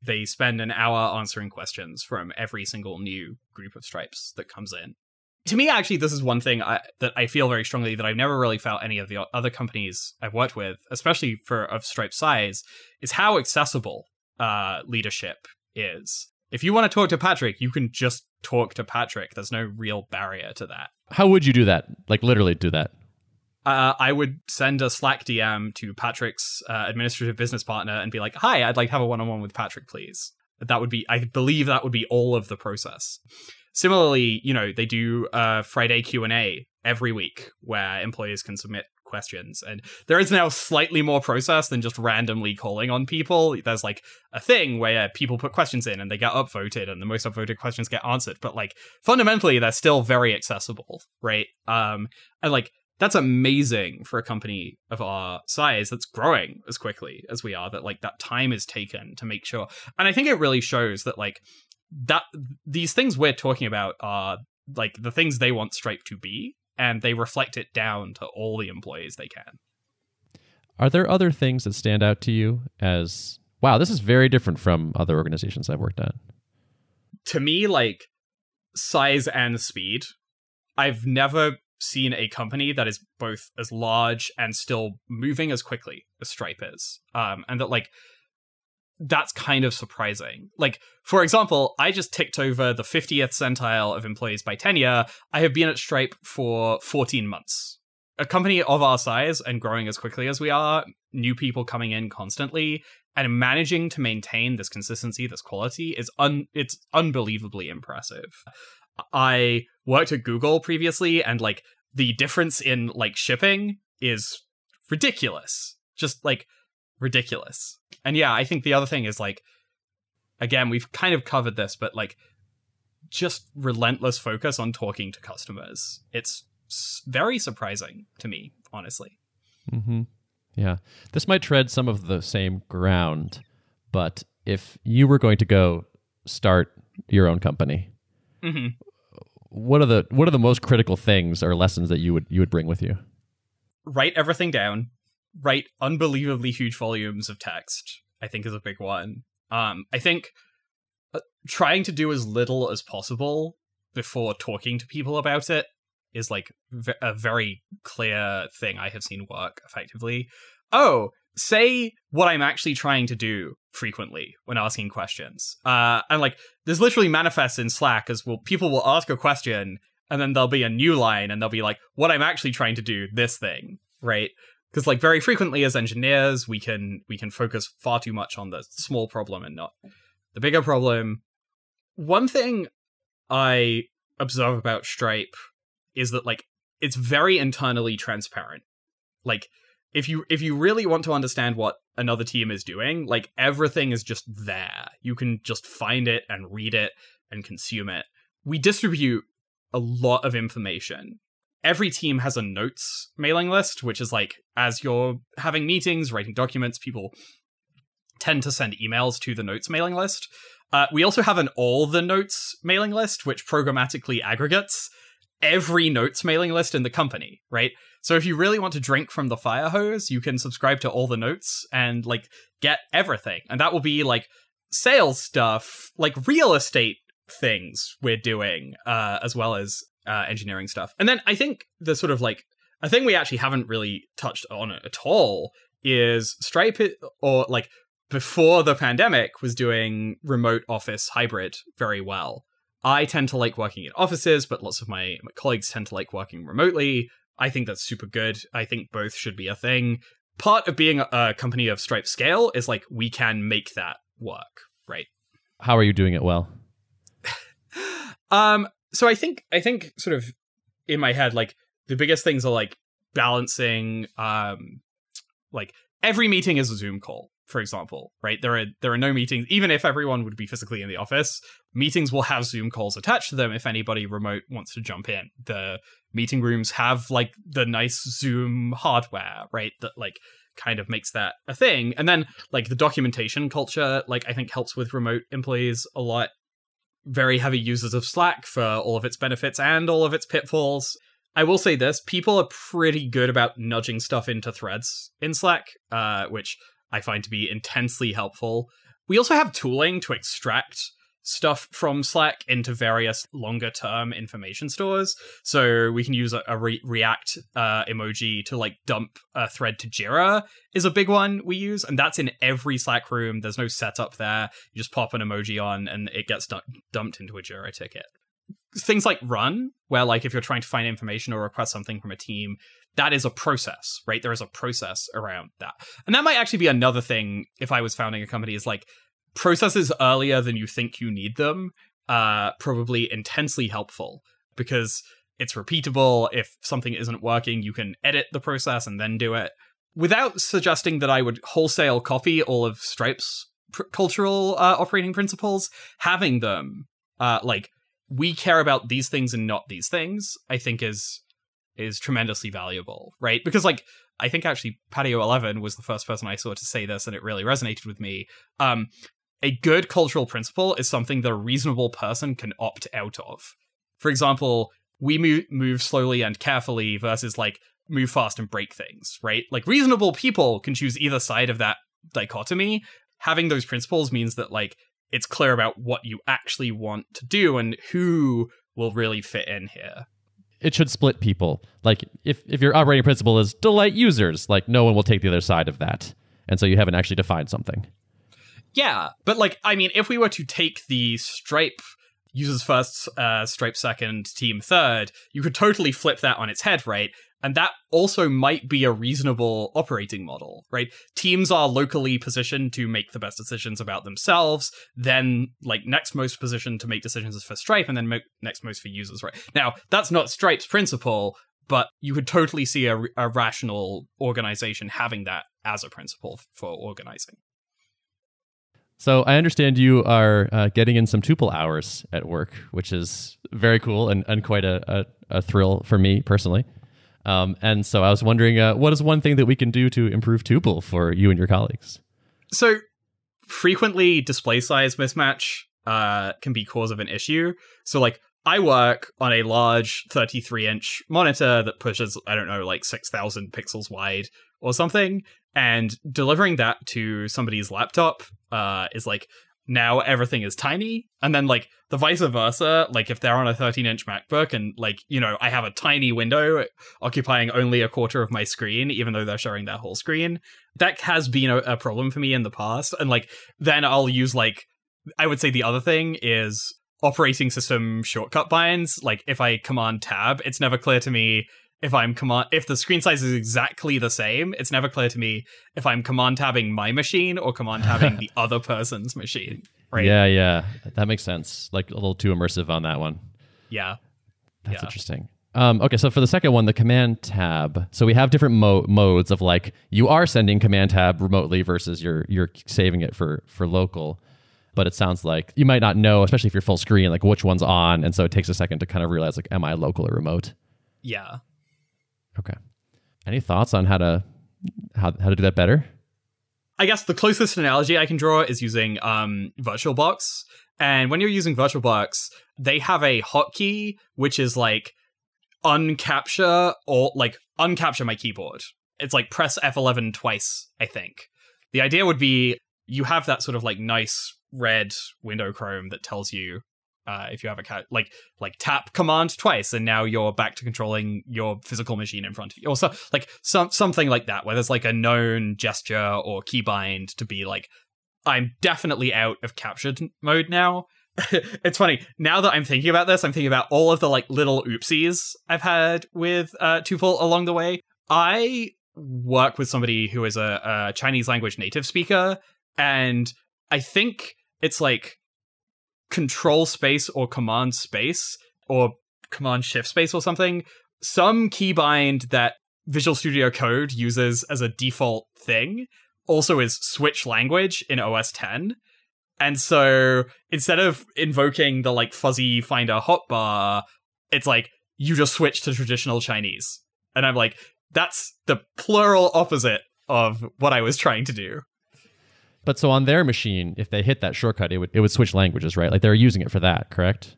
they spend an hour answering questions from every single new group of stripes that comes in. To me, actually, this is one thing I, that I feel very strongly that I've never really felt any of the other companies I've worked with, especially for of Stripe size, is how accessible uh, leadership is. If you want to talk to Patrick, you can just talk to Patrick. There's no real barrier to that. How would you do that? Like literally do that? uh, I would send a Slack DM to Patrick's uh, administrative business partner and be like, "Hi, I'd like to have a one-on-one with Patrick, please." That would be, I believe, that would be all of the process. Similarly, you know, they do a Friday Q and A every week where employees can submit questions, and there is now slightly more process than just randomly calling on people. There's like a thing where people put questions in and they get upvoted, and the most upvoted questions get answered. But like fundamentally, they're still very accessible, right? Um, and like that's amazing for a company of our size that's growing as quickly as we are that like that time is taken to make sure and i think it really shows that like that these things we're talking about are like the things they want stripe to be and they reflect it down to all the employees they can are there other things that stand out to you as wow this is very different from other organizations i've worked at to me like size and speed i've never seen a company that is both as large and still moving as quickly as Stripe is. Um, and that like that's kind of surprising. Like, for example, I just ticked over the 50th centile of employees by tenure. I have been at Stripe for 14 months. A company of our size and growing as quickly as we are, new people coming in constantly, and managing to maintain this consistency, this quality is un it's unbelievably impressive. I worked at Google previously, and like the difference in like shipping is ridiculous. Just like ridiculous. And yeah, I think the other thing is like, again, we've kind of covered this, but like, just relentless focus on talking to customers. It's very surprising to me, honestly. Mm-hmm. Yeah, this might tread some of the same ground, but if you were going to go start your own company, hmm what are the what are the most critical things or lessons that you would you would bring with you? Write everything down. Write unbelievably huge volumes of text. I think is a big one. Um, I think uh, trying to do as little as possible before talking to people about it is like a very clear thing I have seen work effectively. Oh, say what I'm actually trying to do frequently when asking questions. Uh, and like this literally manifests in Slack as well. People will ask a question and then there'll be a new line and they'll be like, "What I'm actually trying to do, this thing," right? Because like very frequently as engineers, we can we can focus far too much on the small problem and not the bigger problem. One thing I observe about Stripe is that like it's very internally transparent. Like if you if you really want to understand what another team is doing, like everything is just there. You can just find it and read it and consume it. We distribute a lot of information. Every team has a notes mailing list, which is like as you're having meetings, writing documents, people tend to send emails to the notes mailing list. Uh, we also have an all the notes mailing list, which programmatically aggregates every notes mailing list in the company, right? So if you really want to drink from the fire hose, you can subscribe to all the notes and like get everything. And that will be like sales stuff, like real estate things we're doing, uh, as well as uh, engineering stuff. And then I think the sort of like a thing we actually haven't really touched on at all is Stripe or like before the pandemic was doing remote office hybrid very well. I tend to like working in offices, but lots of my, my colleagues tend to like working remotely. I think that's super good. I think both should be a thing. Part of being a, a company of Stripe scale is like we can make that work, right? How are you doing it well? Um, so I think I think sort of in my head, like the biggest things are like balancing um like every meeting is a Zoom call, for example, right? There are there are no meetings, even if everyone would be physically in the office, meetings will have Zoom calls attached to them if anybody remote wants to jump in. The meeting rooms have like the nice Zoom hardware, right? That like kind of makes that a thing. And then like the documentation culture, like I think helps with remote employees a lot. Very heavy users of Slack for all of its benefits and all of its pitfalls. I will say this: people are pretty good about nudging stuff into threads in Slack, uh, which I find to be intensely helpful. We also have tooling to extract stuff from Slack into various longer term information stores. So we can use a, a re- React uh, emoji to like dump a thread to Jira is a big one we use, and that's in every Slack room. There's no setup there. You just pop an emoji on, and it gets du- dumped into a Jira ticket. Things like Run, where like if you're trying to find information or request something from a team, that is a process, right? There is a process around that. And that might actually be another thing if I was founding a company is like processes earlier than you think you need them, uh, probably intensely helpful because it's repeatable. If something isn't working, you can edit the process and then do it. Without suggesting that I would wholesale copy all of Stripe's pr- cultural uh, operating principles, having them uh, like we care about these things and not these things, I think is is tremendously valuable, right? Because like I think actually Patio Eleven was the first person I saw to say this, and it really resonated with me. Um, a good cultural principle is something that a reasonable person can opt out of. For example, we move, move slowly and carefully versus like move fast and break things, right? Like reasonable people can choose either side of that dichotomy. Having those principles means that like it's clear about what you actually want to do and who will really fit in here. It should split people. Like if if your operating principle is delight users, like no one will take the other side of that. And so you haven't actually defined something. Yeah, but like I mean, if we were to take the Stripe users first, uh, Stripe second, team third, you could totally flip that on its head, right? And that also might be a reasonable operating model, right? Teams are locally positioned to make the best decisions about themselves, then like next most positioned to make decisions for Stripe, and then mo- next most for users, right? Now, that's not Stripe's principle, but you could totally see a, a rational organization having that as a principle for organizing. So I understand you are uh, getting in some tuple hours at work, which is very cool and, and quite a, a, a thrill for me personally. Um, and so I was wondering, uh, what is one thing that we can do to improve tuple for you and your colleagues? So, frequently display size mismatch uh, can be cause of an issue. So like I work on a large 33 inch monitor that pushes, I don't know, like 6,000 pixels wide or something. And delivering that to somebody's laptop uh, is like now everything is tiny. And then, like, the vice versa, like, if they're on a 13 inch MacBook and, like, you know, I have a tiny window occupying only a quarter of my screen, even though they're showing their whole screen, that has been a, a problem for me in the past. And, like, then I'll use, like, I would say the other thing is operating system shortcut binds. Like if I command tab, it's never clear to me if I'm command if the screen size is exactly the same. It's never clear to me if I'm command tabbing my machine or command tabbing the other person's machine. Right? Yeah, yeah, that makes sense. Like a little too immersive on that one. Yeah, That's Yeah. interesting. Um, okay, so for the second one, the command tab. So we have different mo- modes of like you are sending command tab remotely versus you're you're saving it for for local. But it sounds like you might not know, especially if you're full screen, like which one's on, and so it takes a second to kind of realize like, am I local or remote? yeah. Okay. Any thoughts on how to how how to do that better? I guess the closest analogy I can draw is using um, VirtualBox. And when you're using VirtualBox, they have a hotkey which is like uncapture or like uncapture my keyboard. It's like press F11 twice, I think. The idea would be you have that sort of like nice red window chrome that tells you uh, if you have a cat like like tap command twice and now you're back to controlling your physical machine in front of you or so like some something like that where there's like a known gesture or keybind to be like i'm definitely out of captured mode now. It's funny now that i'm thinking about this i'm thinking about all of the like little oopsies i've had with uh tuple along the way. I work with somebody who is a, a chinese language native speaker and i think it's like control space or command space or command shift space or something some keybind that visual studio code uses as a default thing also is switch language in OS X and so instead of invoking the like fuzzy finder hotbar it's like you just switch to traditional chinese. And i'm like that's the plural opposite of what i was trying to do But so on their machine, if they hit that shortcut, it would it would switch languages, right? Like they're using it for that, correct?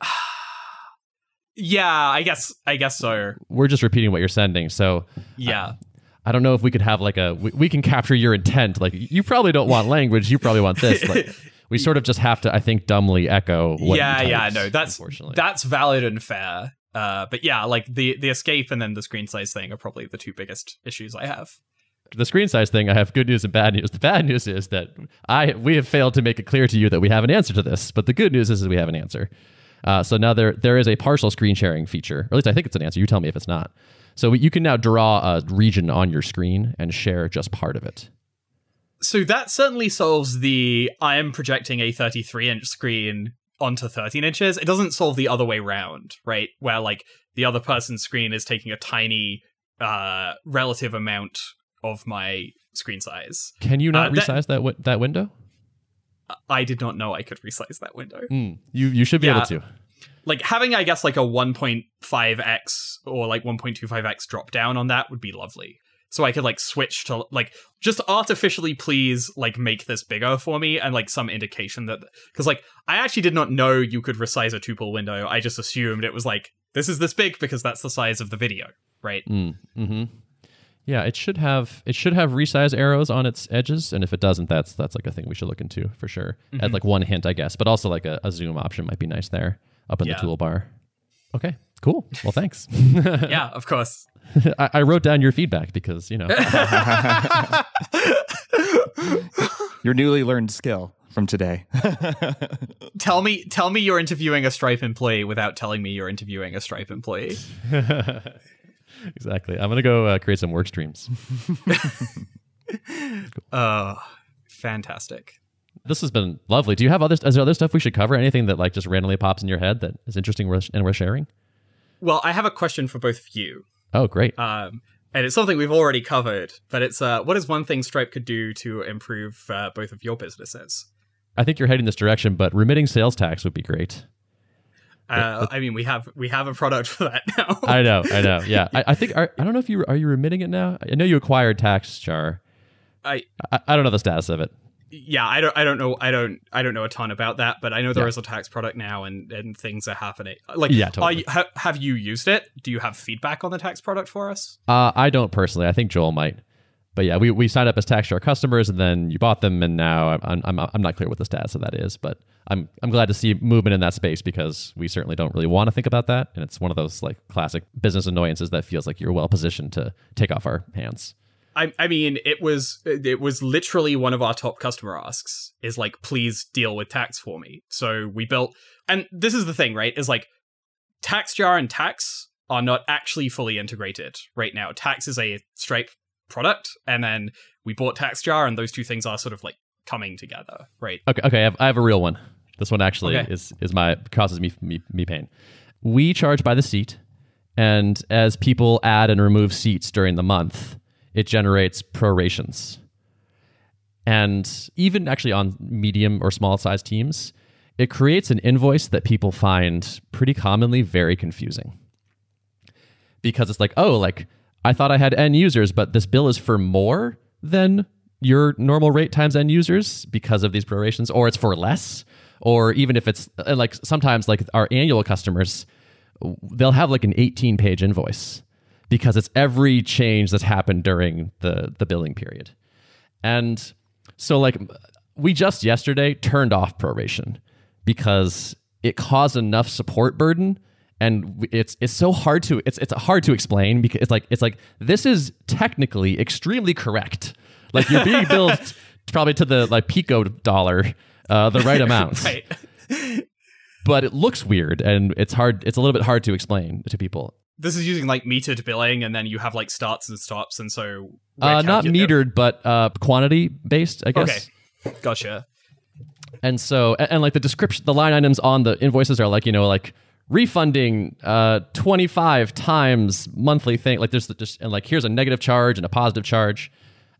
yeah i guess i guess so We're just repeating what you're sending. So yeah I don't know if we could have like a we, we can capture your intent. Like you probably don't want language, you probably want this. Like we sort of just have to, I think, dumbly echo. What yeah you yeah no that's that's valid and fair uh but yeah like the the escape and then the screen size thing are probably the two biggest issues i have the screen size thing. I have good news and bad news. The bad news is that I we have failed to make it clear to you that we have an answer to this. But the good news is, is we have an answer. Uh, so now there there is a partial screen sharing feature, or at least I think it's an answer. You tell me if it's not. So you can now draw a region on your screen and share just part of it. so that certainly solves the i am projecting a 33 inch screen onto 13 inches it doesn't solve the other way round right where like the other person's screen is taking a tiny uh relative amount of my screen size. Can you not Uh, resize that wi- that window? i did not know i could resize that window. Mm, you you should be Yeah. able to. like having i guess like a 1.5x or like 1.25x drop down on that would be lovely. So i could like switch to like just artificially please like make this bigger for me and like some indication that because like i actually did not know you could resize a tuple window. I just assumed it was like this is this big because that's the size of the video right? Mm, hmm Yeah, it should have it should have resize arrows on its edges, and if it doesn't, that's that's like a thing we should look into for sure. Mm-hmm. As like one hint, I guess, but also like a, a zoom option might be nice there up in Yeah. the toolbar. Okay, cool. Well, thanks. yeah of course I, I wrote down your feedback because you know Your newly learned skill from today. tell me tell me you're interviewing a stripe employee without telling me you're interviewing a stripe employee exactly. I'm gonna go uh, create some work streams. uh fantastic This has been lovely. Do you have other is there other stuff we should cover? Anything that like just randomly pops in your head that is interesting and worth sharing? well i have a question for both of you Oh, great. um, and it's something we've already covered. But it's uh, what is one thing Stripe could do to improve uh, both of your businesses? I think you're heading this direction, but remitting sales tax would be great. Uh, I mean, we have we have a product for that now. I know, I know. Yeah, I, I think are, I don't know if you are you remitting it now. I know you acquired TaxJar. I I, I don't know the status of it. yeah, I don't, I don't know, I don't, I don't know a ton about that, but I know there Yeah. is a tax product now, and and things are happening. Like, Yeah, are totally. you, ha, have you used it? Do you have feedback on the tax product for us? Uh, I don't personally. I think Joel might. But yeah, we, we signed up as TaxJar customers, and then you bought them, and now I'm, I'm I'm not clear what the status of that is. But I'm I'm glad to see movement in that space because we certainly don't really want to think about that, and it's one of those like classic business annoyances that feels like you're well positioned to take off our hands. I, I mean, it was it was literally one of our top customer asks is like, please deal with tax for me. So we built, and this is the thing, right? Is like, TaxJar and Tax are not actually fully integrated right now. Tax is a Stripe product, and then we bought TaxJar, and those two things are sort of like coming together, right? Okay, okay, I have, I have a real one. This one actually Okay. is is my causes me, me me pain. We charge by the seat, and as people add and remove seats during the month, it generates prorations. And even actually on medium or small size teams, it creates an invoice that people find pretty commonly very confusing. Because it's like, oh, like I thought I had N users, but this bill is for more than your normal rate times N users because of these prorations, or it's for less, or even if it's uh, like sometimes like our annual customers, they'll have like an 18 page invoice because it's every change that's happened during the the billing period. And so like we just yesterday turned off proration because it caused enough support burden and it's it's so hard to it's it's hard to explain because it's like it's like this is technically extremely correct. Like you're being billed probably to the like pico dollar uh, the right amount right. but it looks weird and it's hard it's a little bit hard to explain to people This is using like metered billing, and then you have like starts and stops, and so uh, not metered but uh, quantity based i guess Okay, gotcha. and so and, and, like the description the line items on the invoices are like you know like refunding uh 25 times monthly thing like there's the, just and like here's a negative charge and a positive charge.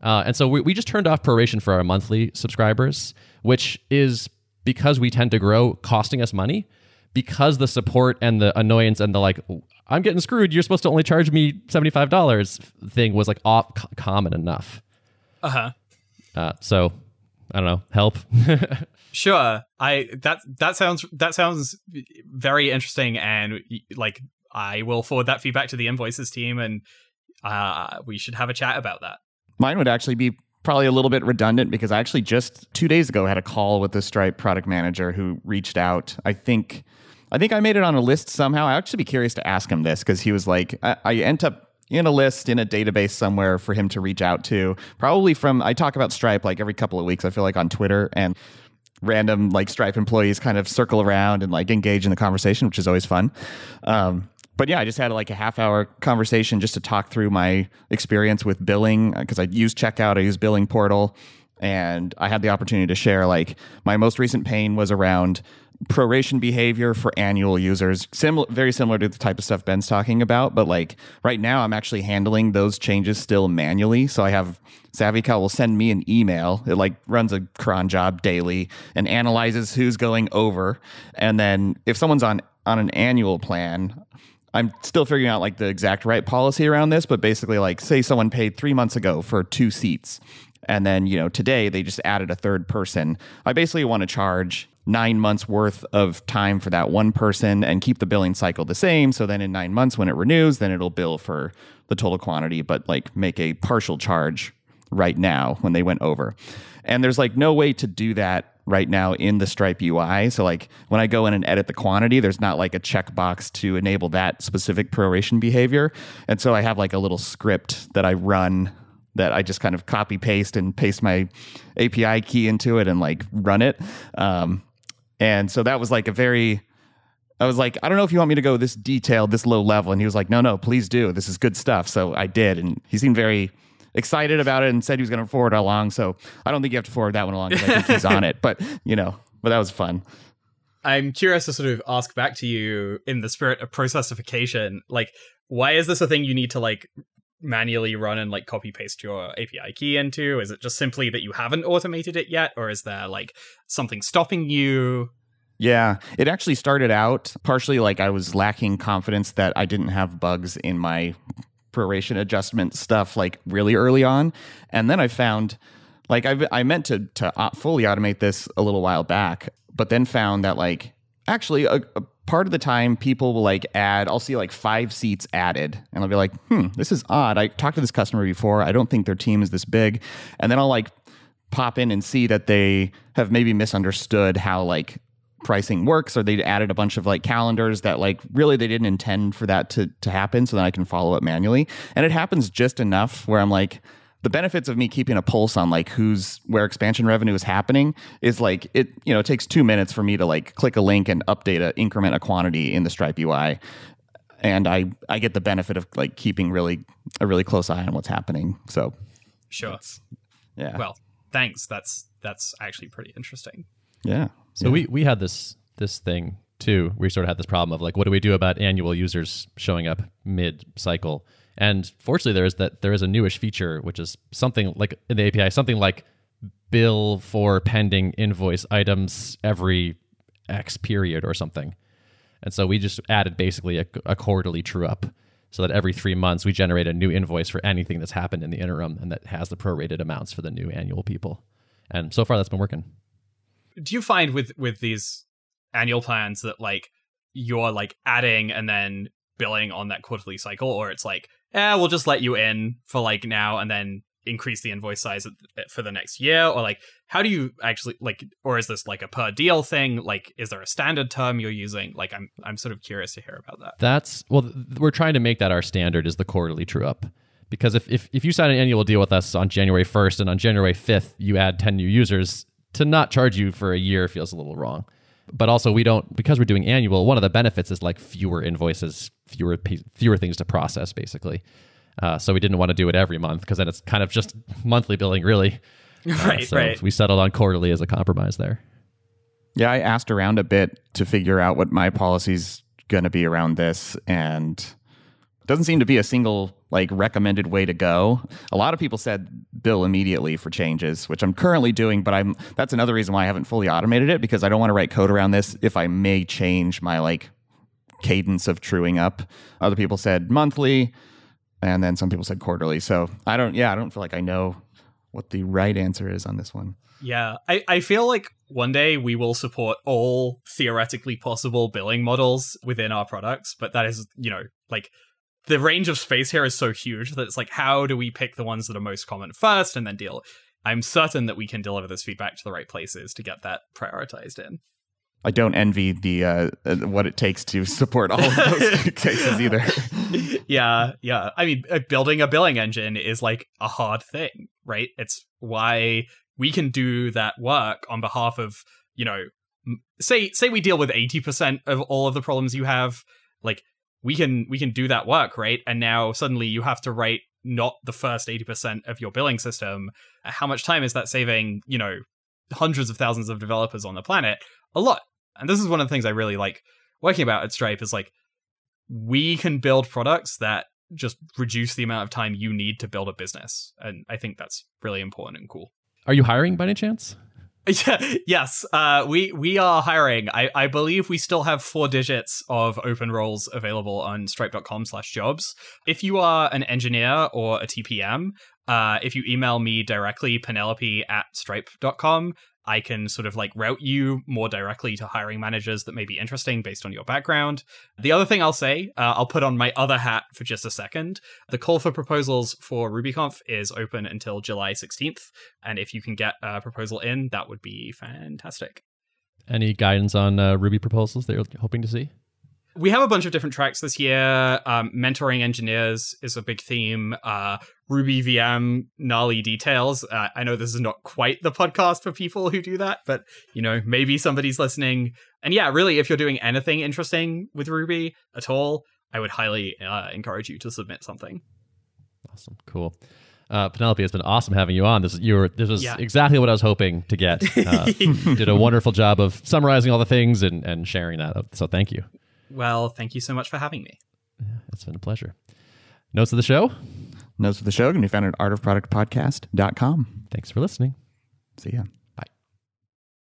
Uh, and so we, we just turned off proration for our monthly subscribers which is because we tend to grow costing us money because the support and the annoyance and the like i'm getting screwed you're supposed to only charge me $75 thing was like off c- common enough. Uh huh. uh, so i don't know help Sure. I that that sounds that sounds very interesting, and like I will forward that feedback to the invoices team, and uh, we should have a chat about that. Mine would actually be probably a little bit redundant because I actually just two days ago had a call with the Stripe product manager who reached out. I think I think I made it on a list somehow. I actually be curious to ask him this because he was like, I, I end up in a list in a database somewhere for him to reach out to. Probably from I talk about Stripe like every couple of weeks. I feel like on Twitter and random like Stripe employees kind of circle around and like engage in the conversation, which is always fun. Um, but yeah, I just had like a half hour conversation just to talk through my experience with billing because I use Checkout, I use Billing Portal, and I had the opportunity to share like my most recent pain was around proration behavior for annual users. Similar very similar to the type of stuff ben's talking about but like right now i'm actually handling those changes still manually. So i have savvycal will send me an email. It like runs a cron job daily and analyzes who's going over. And then if someone's on on an annual plan I'm still figuring out like the exact right policy around this, but basically, like, say someone paid three months ago for two seats, and then you know today they just added a third person. I basically want to charge nine months worth of time for that one person and keep the billing cycle the same. So then in nine months, when it renews, then it'll bill for the total quantity, but like make a partial charge right now when they went over. And there's like no way to do that right now in the Stripe UI. So like when I go in and edit the quantity, there's not like a checkbox to enable that specific proration behavior. And so I have like a little script that I run that I just kind of copy paste and paste my API key into it and like run it. Um, and so that was like a very I was like, I don't know if you want me to go this detailed, this low level. And he was like, no, no, please do. This is good stuff. So I did. And he seemed very excited about it and said he was going to forward it along. So I don't think you have to forward that one along because I think he's on it. But, you know, but that was fun. I'm curious to sort of ask back to you in the spirit of processification, like, why is this a thing you need to like manually run and like copy paste your API key into? Is it just simply that you haven't automated it yet, or is there like something stopping you? Yeah, it actually started out partially like I was lacking confidence that I didn't have bugs in my proration adjustment stuff like really early on. And then I found like I I meant to to fully automate this a little while back, but then found that like actually a, a part of the time people will like add I'll see like five seats added and I'll be like, "Hmm, this is odd. I talked to this customer before. I don't think their team is this big." And then I'll like pop in and see that they have maybe misunderstood how like pricing works or they added a bunch of like calendars that like really they didn't intend for that to to happen so then I can follow up manually. And it happens just enough where I'm like the benefits of me keeping a pulse on like who's where expansion revenue is happening is like it you know it takes two minutes for me to like click a link and update a increment a quantity in the stripe ui and i i get the benefit of like keeping really a really close eye on what's happening so Sure. yeah Well, thanks. That's that's actually pretty interesting. yeah So we we had this this thing too. We sort of had this problem of like, what do we do about annual users showing up mid cycle? And fortunately, there is that there is a newish feature which is something like in the API, something like bill for pending invoice items every X period or something. And so we just added basically a, a quarterly true up so that every three months we generate a new invoice for anything that's happened in the interim and that has the prorated amounts for the new annual people. And so far, that's been working. do you find with with these annual plans that like you're like adding and then billing on that quarterly cycle or it's like eh we'll just let you in for like now and then increase the invoice size for the next year or like how do you actually like or is this like a per deal thing like is there a standard term you're using like i'm i'm sort of curious to hear about that That's well, th- we're trying to make that our standard is the quarterly true up. Because if, if, if you sign an annual deal with us on January 1st and on January 5th you add 10 new users, to not charge you for a year feels a little wrong. But also, we don't, because we're doing annual, one of the benefits is like fewer invoices, fewer, fewer things to process, basically. Uh, so we didn't want to do it every month because then it's kind of just monthly billing, really. Uh, right so right we settled on quarterly as a compromise there. Yeah, I asked around a bit to figure out what my policy's going to be around this, and it doesn't seem to be a single like recommended way to go. A lot of people said bill immediately for changes, which I'm currently doing, but I'm that's another reason why I haven't fully automated it because I don't want to write code around this if I may change my like cadence of truing up. Other people said monthly, and then some people said quarterly. So I don't, yeah, I don't feel like I know what the right answer is on this one. Yeah, I, I feel like one day we will support all theoretically possible billing models within our products, but that is, you know, like the range of space here is so huge that it's like, how do we pick the ones that are most common first and then deal? I'm certain that we can deliver this feedback to the right places to get that prioritized in. I don't envy the uh, uh, what it takes to support all of those cases either. yeah, yeah. I mean, uh, building a billing engine is like a hard thing, right? It's why we can do that work on behalf of, you know, say say we deal with 80% of all of the problems you have, like we can we can do that work, right? And now suddenly you have to write not the first 80% of your billing system. How much time is that saving, you know, hundreds of thousands of developers on the planet? A lot. And this is one of the things I really like working about at Stripe is like we can build products that just reduce the amount of time you need to build a business. And I think that's really important and cool. Are you hiring by any chance? Yeah, yes, uh, we we are hiring. I, I believe we still have four digits of open roles available on stripe.com slash jobs. If you are an engineer or a TPM, uh, if you email me directly, penelope at stripe.com, I can sort of like route you more directly to hiring managers that may be interesting based on your background. The other thing I'll say, uh, I'll put on my other hat for just a second. The call for proposals for RubyConf is open until July 16th. And if you can get a proposal in, that would be fantastic. Any guidance on uh, Ruby proposals that you're hoping to see? We have a bunch of different tracks this year. Um, mentoring engineers is a big theme. Uh, Ruby VM gnarly details. Uh, I know this is not quite the podcast for people who do that, but you know maybe somebody's listening. And yeah, really, if you're doing anything interesting with Ruby at all, I would highly uh, encourage you to submit something. Awesome, cool. Uh, Penelope, it's been awesome having you on. This you were this was Yeah. exactly what I was hoping to get. Uh, did a wonderful job of summarizing all the things and, and sharing that. So thank you. Well, thank you so much for having me. Yeah, It's been a pleasure. Notes of the show. Notes of the show can be found at artofproductpodcast.com. Thanks for listening. See ya.